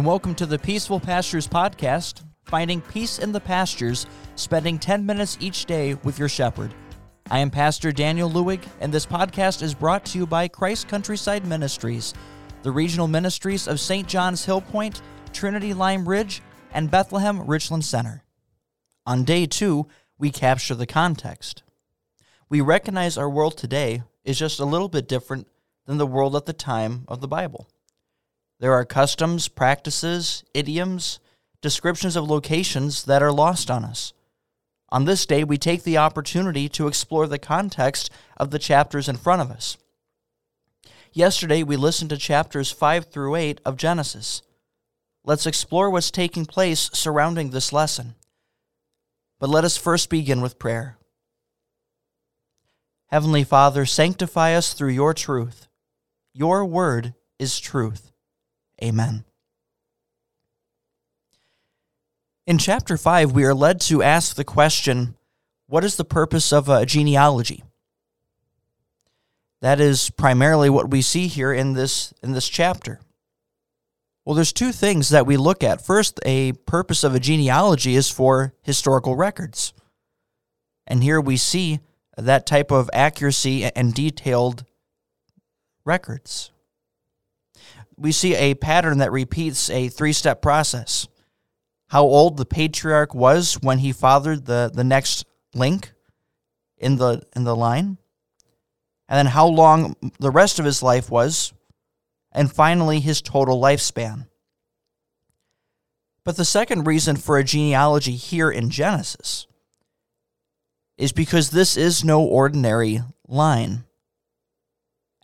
and welcome to the Peaceful Pastures Podcast, finding peace in the pastures, spending 10 minutes each day with your shepherd. I am Pastor Daniel Lewig, and this podcast is brought to you by Christ Countryside Ministries, the regional ministries of St. John's Hillpoint, Trinity Lime Ridge, and Bethlehem Richland Center. On day two, we capture the context. We recognize our world today is just a little bit different than the world at the time of the Bible. There are customs, practices, idioms, descriptions of locations that are lost on us. On this day, we take the opportunity to explore the context of the chapters in front of us. Yesterday, we listened to chapters 5 through 8 of Genesis. Let's explore what's taking place surrounding this lesson. But let us first begin with prayer. Heavenly Father, sanctify us through your truth. Your word is truth. Amen. In chapter 5, we are led to ask the question what is the purpose of a genealogy? That is primarily what we see here in this, in this chapter. Well, there's two things that we look at. First, a purpose of a genealogy is for historical records. And here we see that type of accuracy and detailed records we see a pattern that repeats a three step process. How old the patriarch was when he fathered the, the next link in the in the line, and then how long the rest of his life was, and finally his total lifespan. But the second reason for a genealogy here in Genesis is because this is no ordinary line.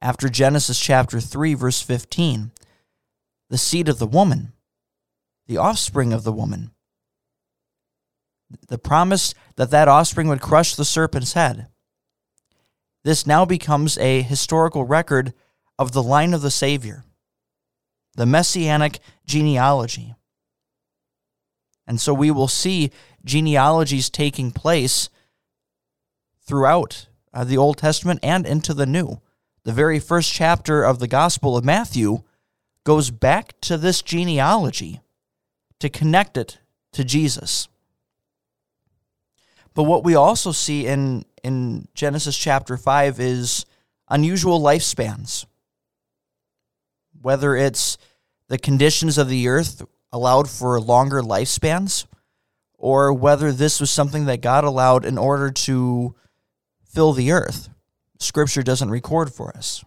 After Genesis chapter 3, verse 15, the seed of the woman, the offspring of the woman. The promise that that offspring would crush the serpent's head. This now becomes a historical record of the line of the Savior, the messianic genealogy. And so we will see genealogies taking place throughout uh, the Old Testament and into the New. The very first chapter of the Gospel of Matthew goes back to this genealogy to connect it to Jesus. But what we also see in, in Genesis chapter 5 is unusual lifespans. Whether it's the conditions of the earth allowed for longer lifespans, or whether this was something that God allowed in order to fill the earth. Scripture doesn't record for us.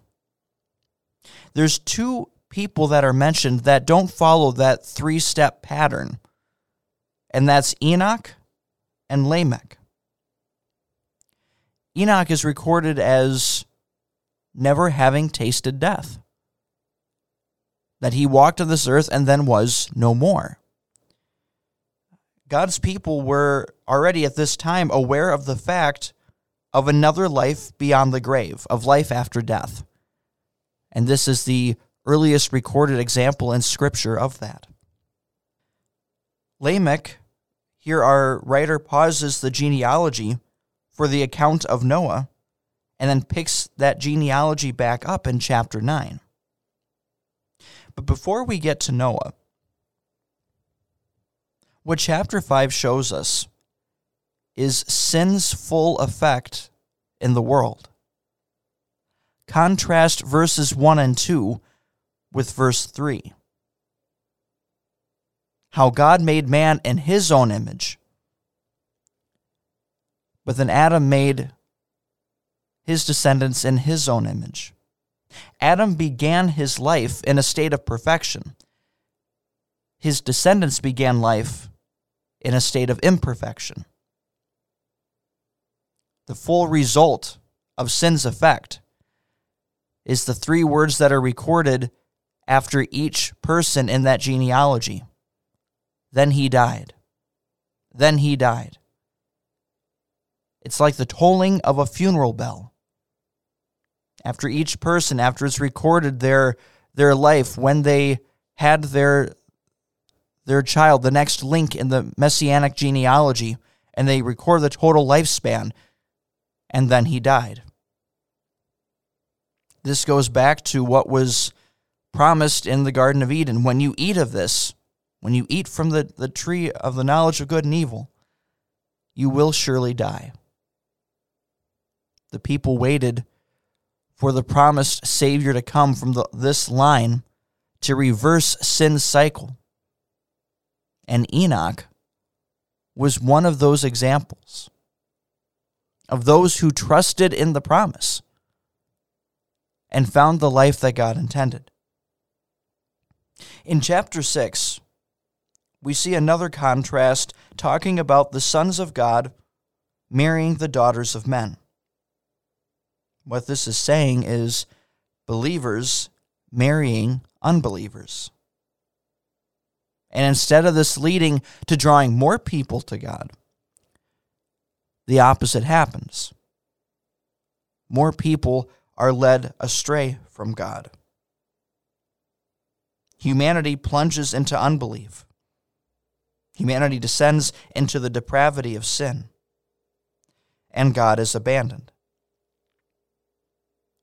There's two people that are mentioned that don't follow that three step pattern, and that's Enoch and Lamech. Enoch is recorded as never having tasted death, that he walked on this earth and then was no more. God's people were already at this time aware of the fact of another life beyond the grave, of life after death. And this is the earliest recorded example in Scripture of that. Lamech, here our writer pauses the genealogy for the account of Noah and then picks that genealogy back up in chapter 9. But before we get to Noah, what chapter 5 shows us is sin's full effect in the world. Contrast verses 1 and 2 with verse 3. How God made man in his own image. But then Adam made his descendants in his own image. Adam began his life in a state of perfection. His descendants began life in a state of imperfection. The full result of sin's effect is the three words that are recorded after each person in that genealogy. Then he died. Then he died. It's like the tolling of a funeral bell. After each person, after it's recorded their, their life, when they had their, their child, the next link in the messianic genealogy, and they record the total lifespan, and then he died. This goes back to what was promised in the Garden of Eden when you eat of this, when you eat from the, the tree of the knowledge of good and evil, you will surely die. The people waited for the promised Savior to come from the, this line to reverse sin's cycle. And Enoch was one of those examples of those who trusted in the promise and found the life that God intended. In chapter 6, we see another contrast talking about the sons of God marrying the daughters of men. What this is saying is believers marrying unbelievers. And instead of this leading to drawing more people to God, the opposite happens. More people are led astray from God. Humanity plunges into unbelief. Humanity descends into the depravity of sin. And God is abandoned.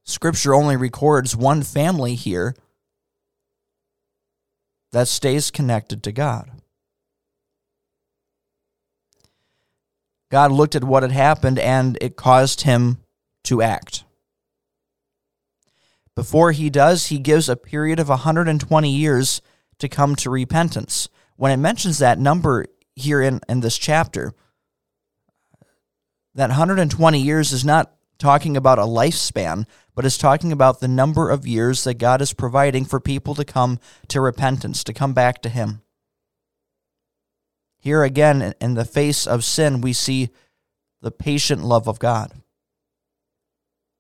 Scripture only records one family here that stays connected to God. God looked at what had happened and it caused him to act. Before he does, he gives a period of 120 years to come to repentance. When it mentions that number here in, in this chapter, that 120 years is not talking about a lifespan, but is talking about the number of years that God is providing for people to come to repentance, to come back to Him. Here again, in the face of sin, we see the patient love of God.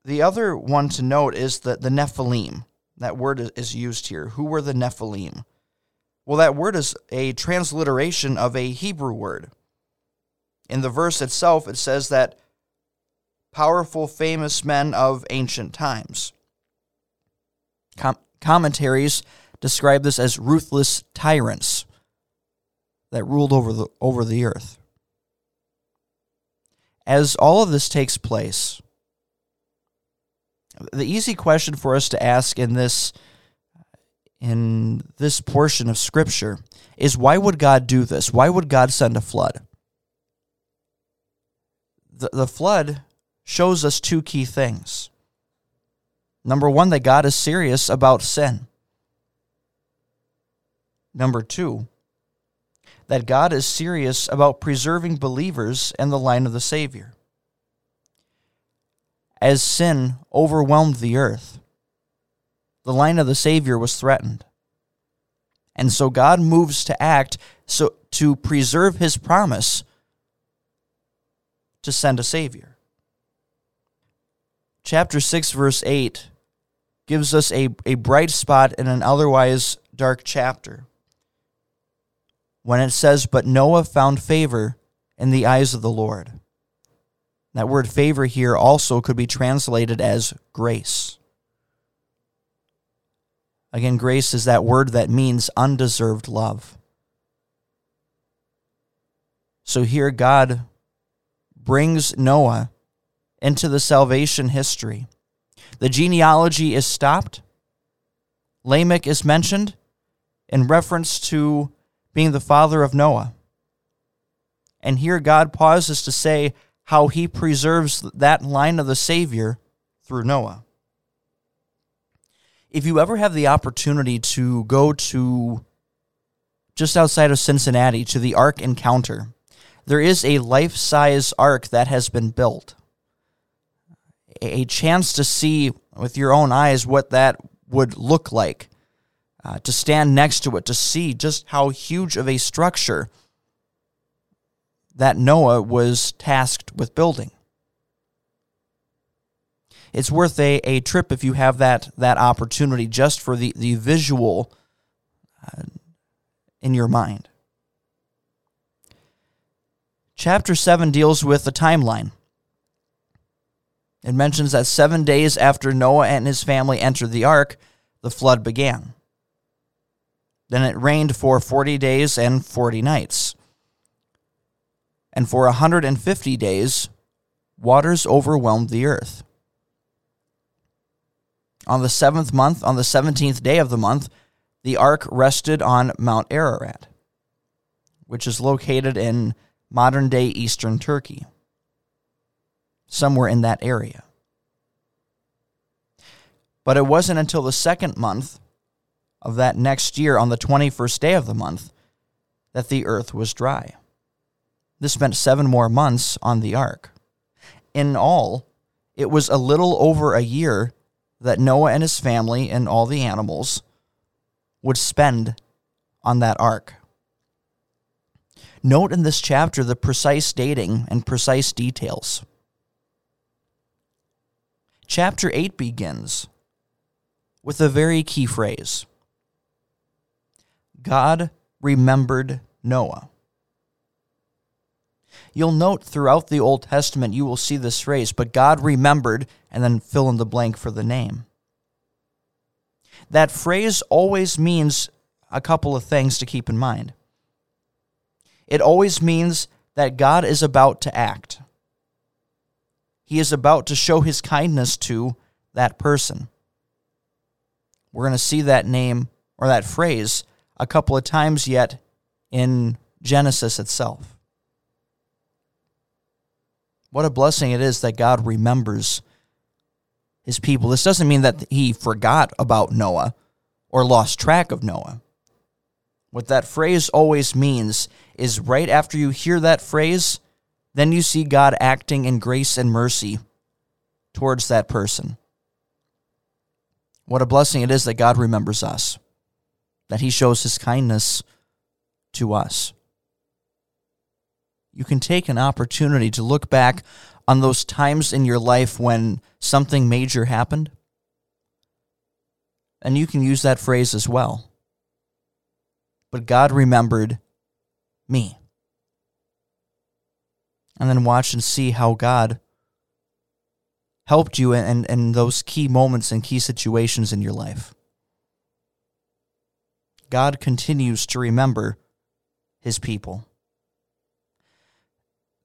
The other one to note is that the Nephilim. That word is used here. Who were the Nephilim? Well, that word is a transliteration of a Hebrew word. In the verse itself, it says that powerful, famous men of ancient times. Com- commentaries describe this as ruthless tyrants that ruled over the, over the earth. As all of this takes place, the easy question for us to ask in this in this portion of scripture is why would God do this? Why would God send a flood? The, the flood shows us two key things. Number one, that God is serious about sin. Number two, that God is serious about preserving believers in the line of the Savior as sin overwhelmed the earth, the line of the Savior was threatened. And so God moves to act so to preserve his promise to send a Savior. Chapter 6, verse 8 gives us a, a bright spot in an otherwise dark chapter. When it says, But Noah found favor in the eyes of the Lord. That word favor here also could be translated as grace. Again, grace is that word that means undeserved love. So here God brings Noah into the salvation history. The genealogy is stopped. Lamech is mentioned in reference to being the father of Noah. And here God pauses to say, how he preserves that line of the Savior through Noah. If you ever have the opportunity to go to just outside of Cincinnati to the Ark Encounter, there is a life size ark that has been built. A chance to see with your own eyes what that would look like, uh, to stand next to it, to see just how huge of a structure that Noah was tasked with building. It's worth a, a trip if you have that, that opportunity just for the, the visual uh, in your mind. Chapter 7 deals with the timeline. It mentions that seven days after Noah and his family entered the ark, the flood began. Then it rained for 40 days and 40 nights and for a 150 days, waters overwhelmed the earth. On the seventh month, on the seventeenth day of the month, the ark rested on Mount Ararat, which is located in modern day eastern Turkey, somewhere in that area. But it wasn't until the second month of that next year, on the 21st day of the month, that the earth was dry. This meant seven more months on the ark. In all, it was a little over a year that Noah and his family and all the animals would spend on that ark. Note in this chapter the precise dating and precise details. Chapter 8 begins with a very key phrase God remembered Noah. You'll note throughout the Old Testament, you will see this phrase, but God remembered, and then fill in the blank for the name. That phrase always means a couple of things to keep in mind. It always means that God is about to act. He is about to show his kindness to that person. We're going to see that name or that phrase a couple of times yet in Genesis itself. What a blessing it is that God remembers his people. This doesn't mean that he forgot about Noah or lost track of Noah. What that phrase always means is right after you hear that phrase, then you see God acting in grace and mercy towards that person. What a blessing it is that God remembers us, that he shows his kindness to us. You can take an opportunity to look back on those times in your life when something major happened. And you can use that phrase as well but God remembered me. And then watch and see how God helped you in, in, those key moments and key situations in your life. God continues to remember his people.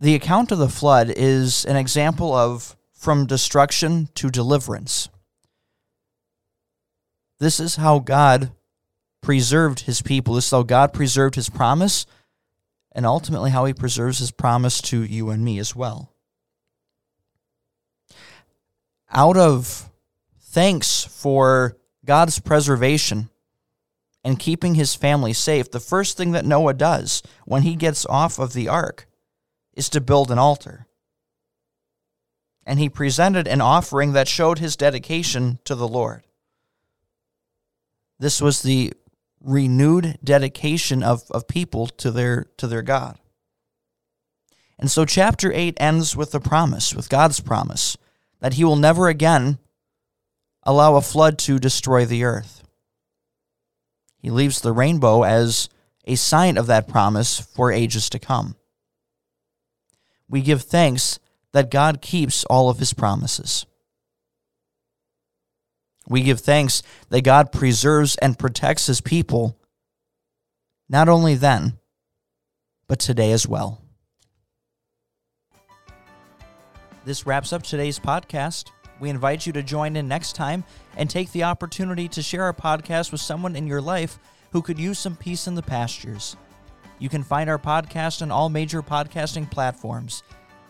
The account of the flood is an example of from destruction to deliverance. This is how God preserved his people. This is how God preserved his promise, and ultimately how he preserves his promise to you and me as well. Out of thanks for God's preservation and keeping his family safe, the first thing that Noah does when he gets off of the ark is to build an altar. And he presented an offering that showed his dedication to the Lord. This was the renewed dedication of, of people to their to their God. And so chapter 8 ends with the promise, with God's promise, that he will never again allow a flood to destroy the earth. He leaves the rainbow as a sign of that promise for ages to come. We give thanks that God keeps all of his promises. We give thanks that God preserves and protects his people, not only then, but today as well. This wraps up today's podcast. We invite you to join in next time and take the opportunity to share our podcast with someone in your life who could use some peace in the pastures. You can find our podcast on all major podcasting platforms.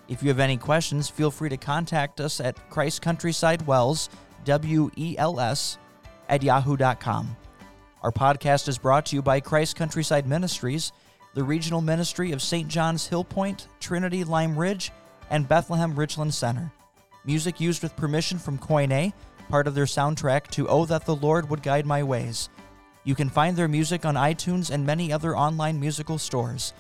If you have any questions, feel free to contact us at Christ Countryside WELS W E L S, at yahoo.com. Our podcast is brought to you by Christ Countryside Ministries, the regional ministry of St. John's Hillpoint, Trinity Lime Ridge, and Bethlehem Richland Center. Music used with permission from Koine, part of their soundtrack to Oh That the Lord Would Guide My Ways. You can find their music on iTunes and many other online musical stores.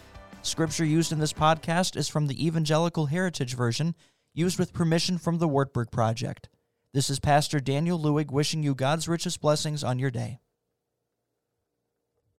Scripture used in this podcast is from the Evangelical Heritage Version, used with permission from the Wartburg Project. This is Pastor Daniel Lewig wishing you God's richest blessings on your day.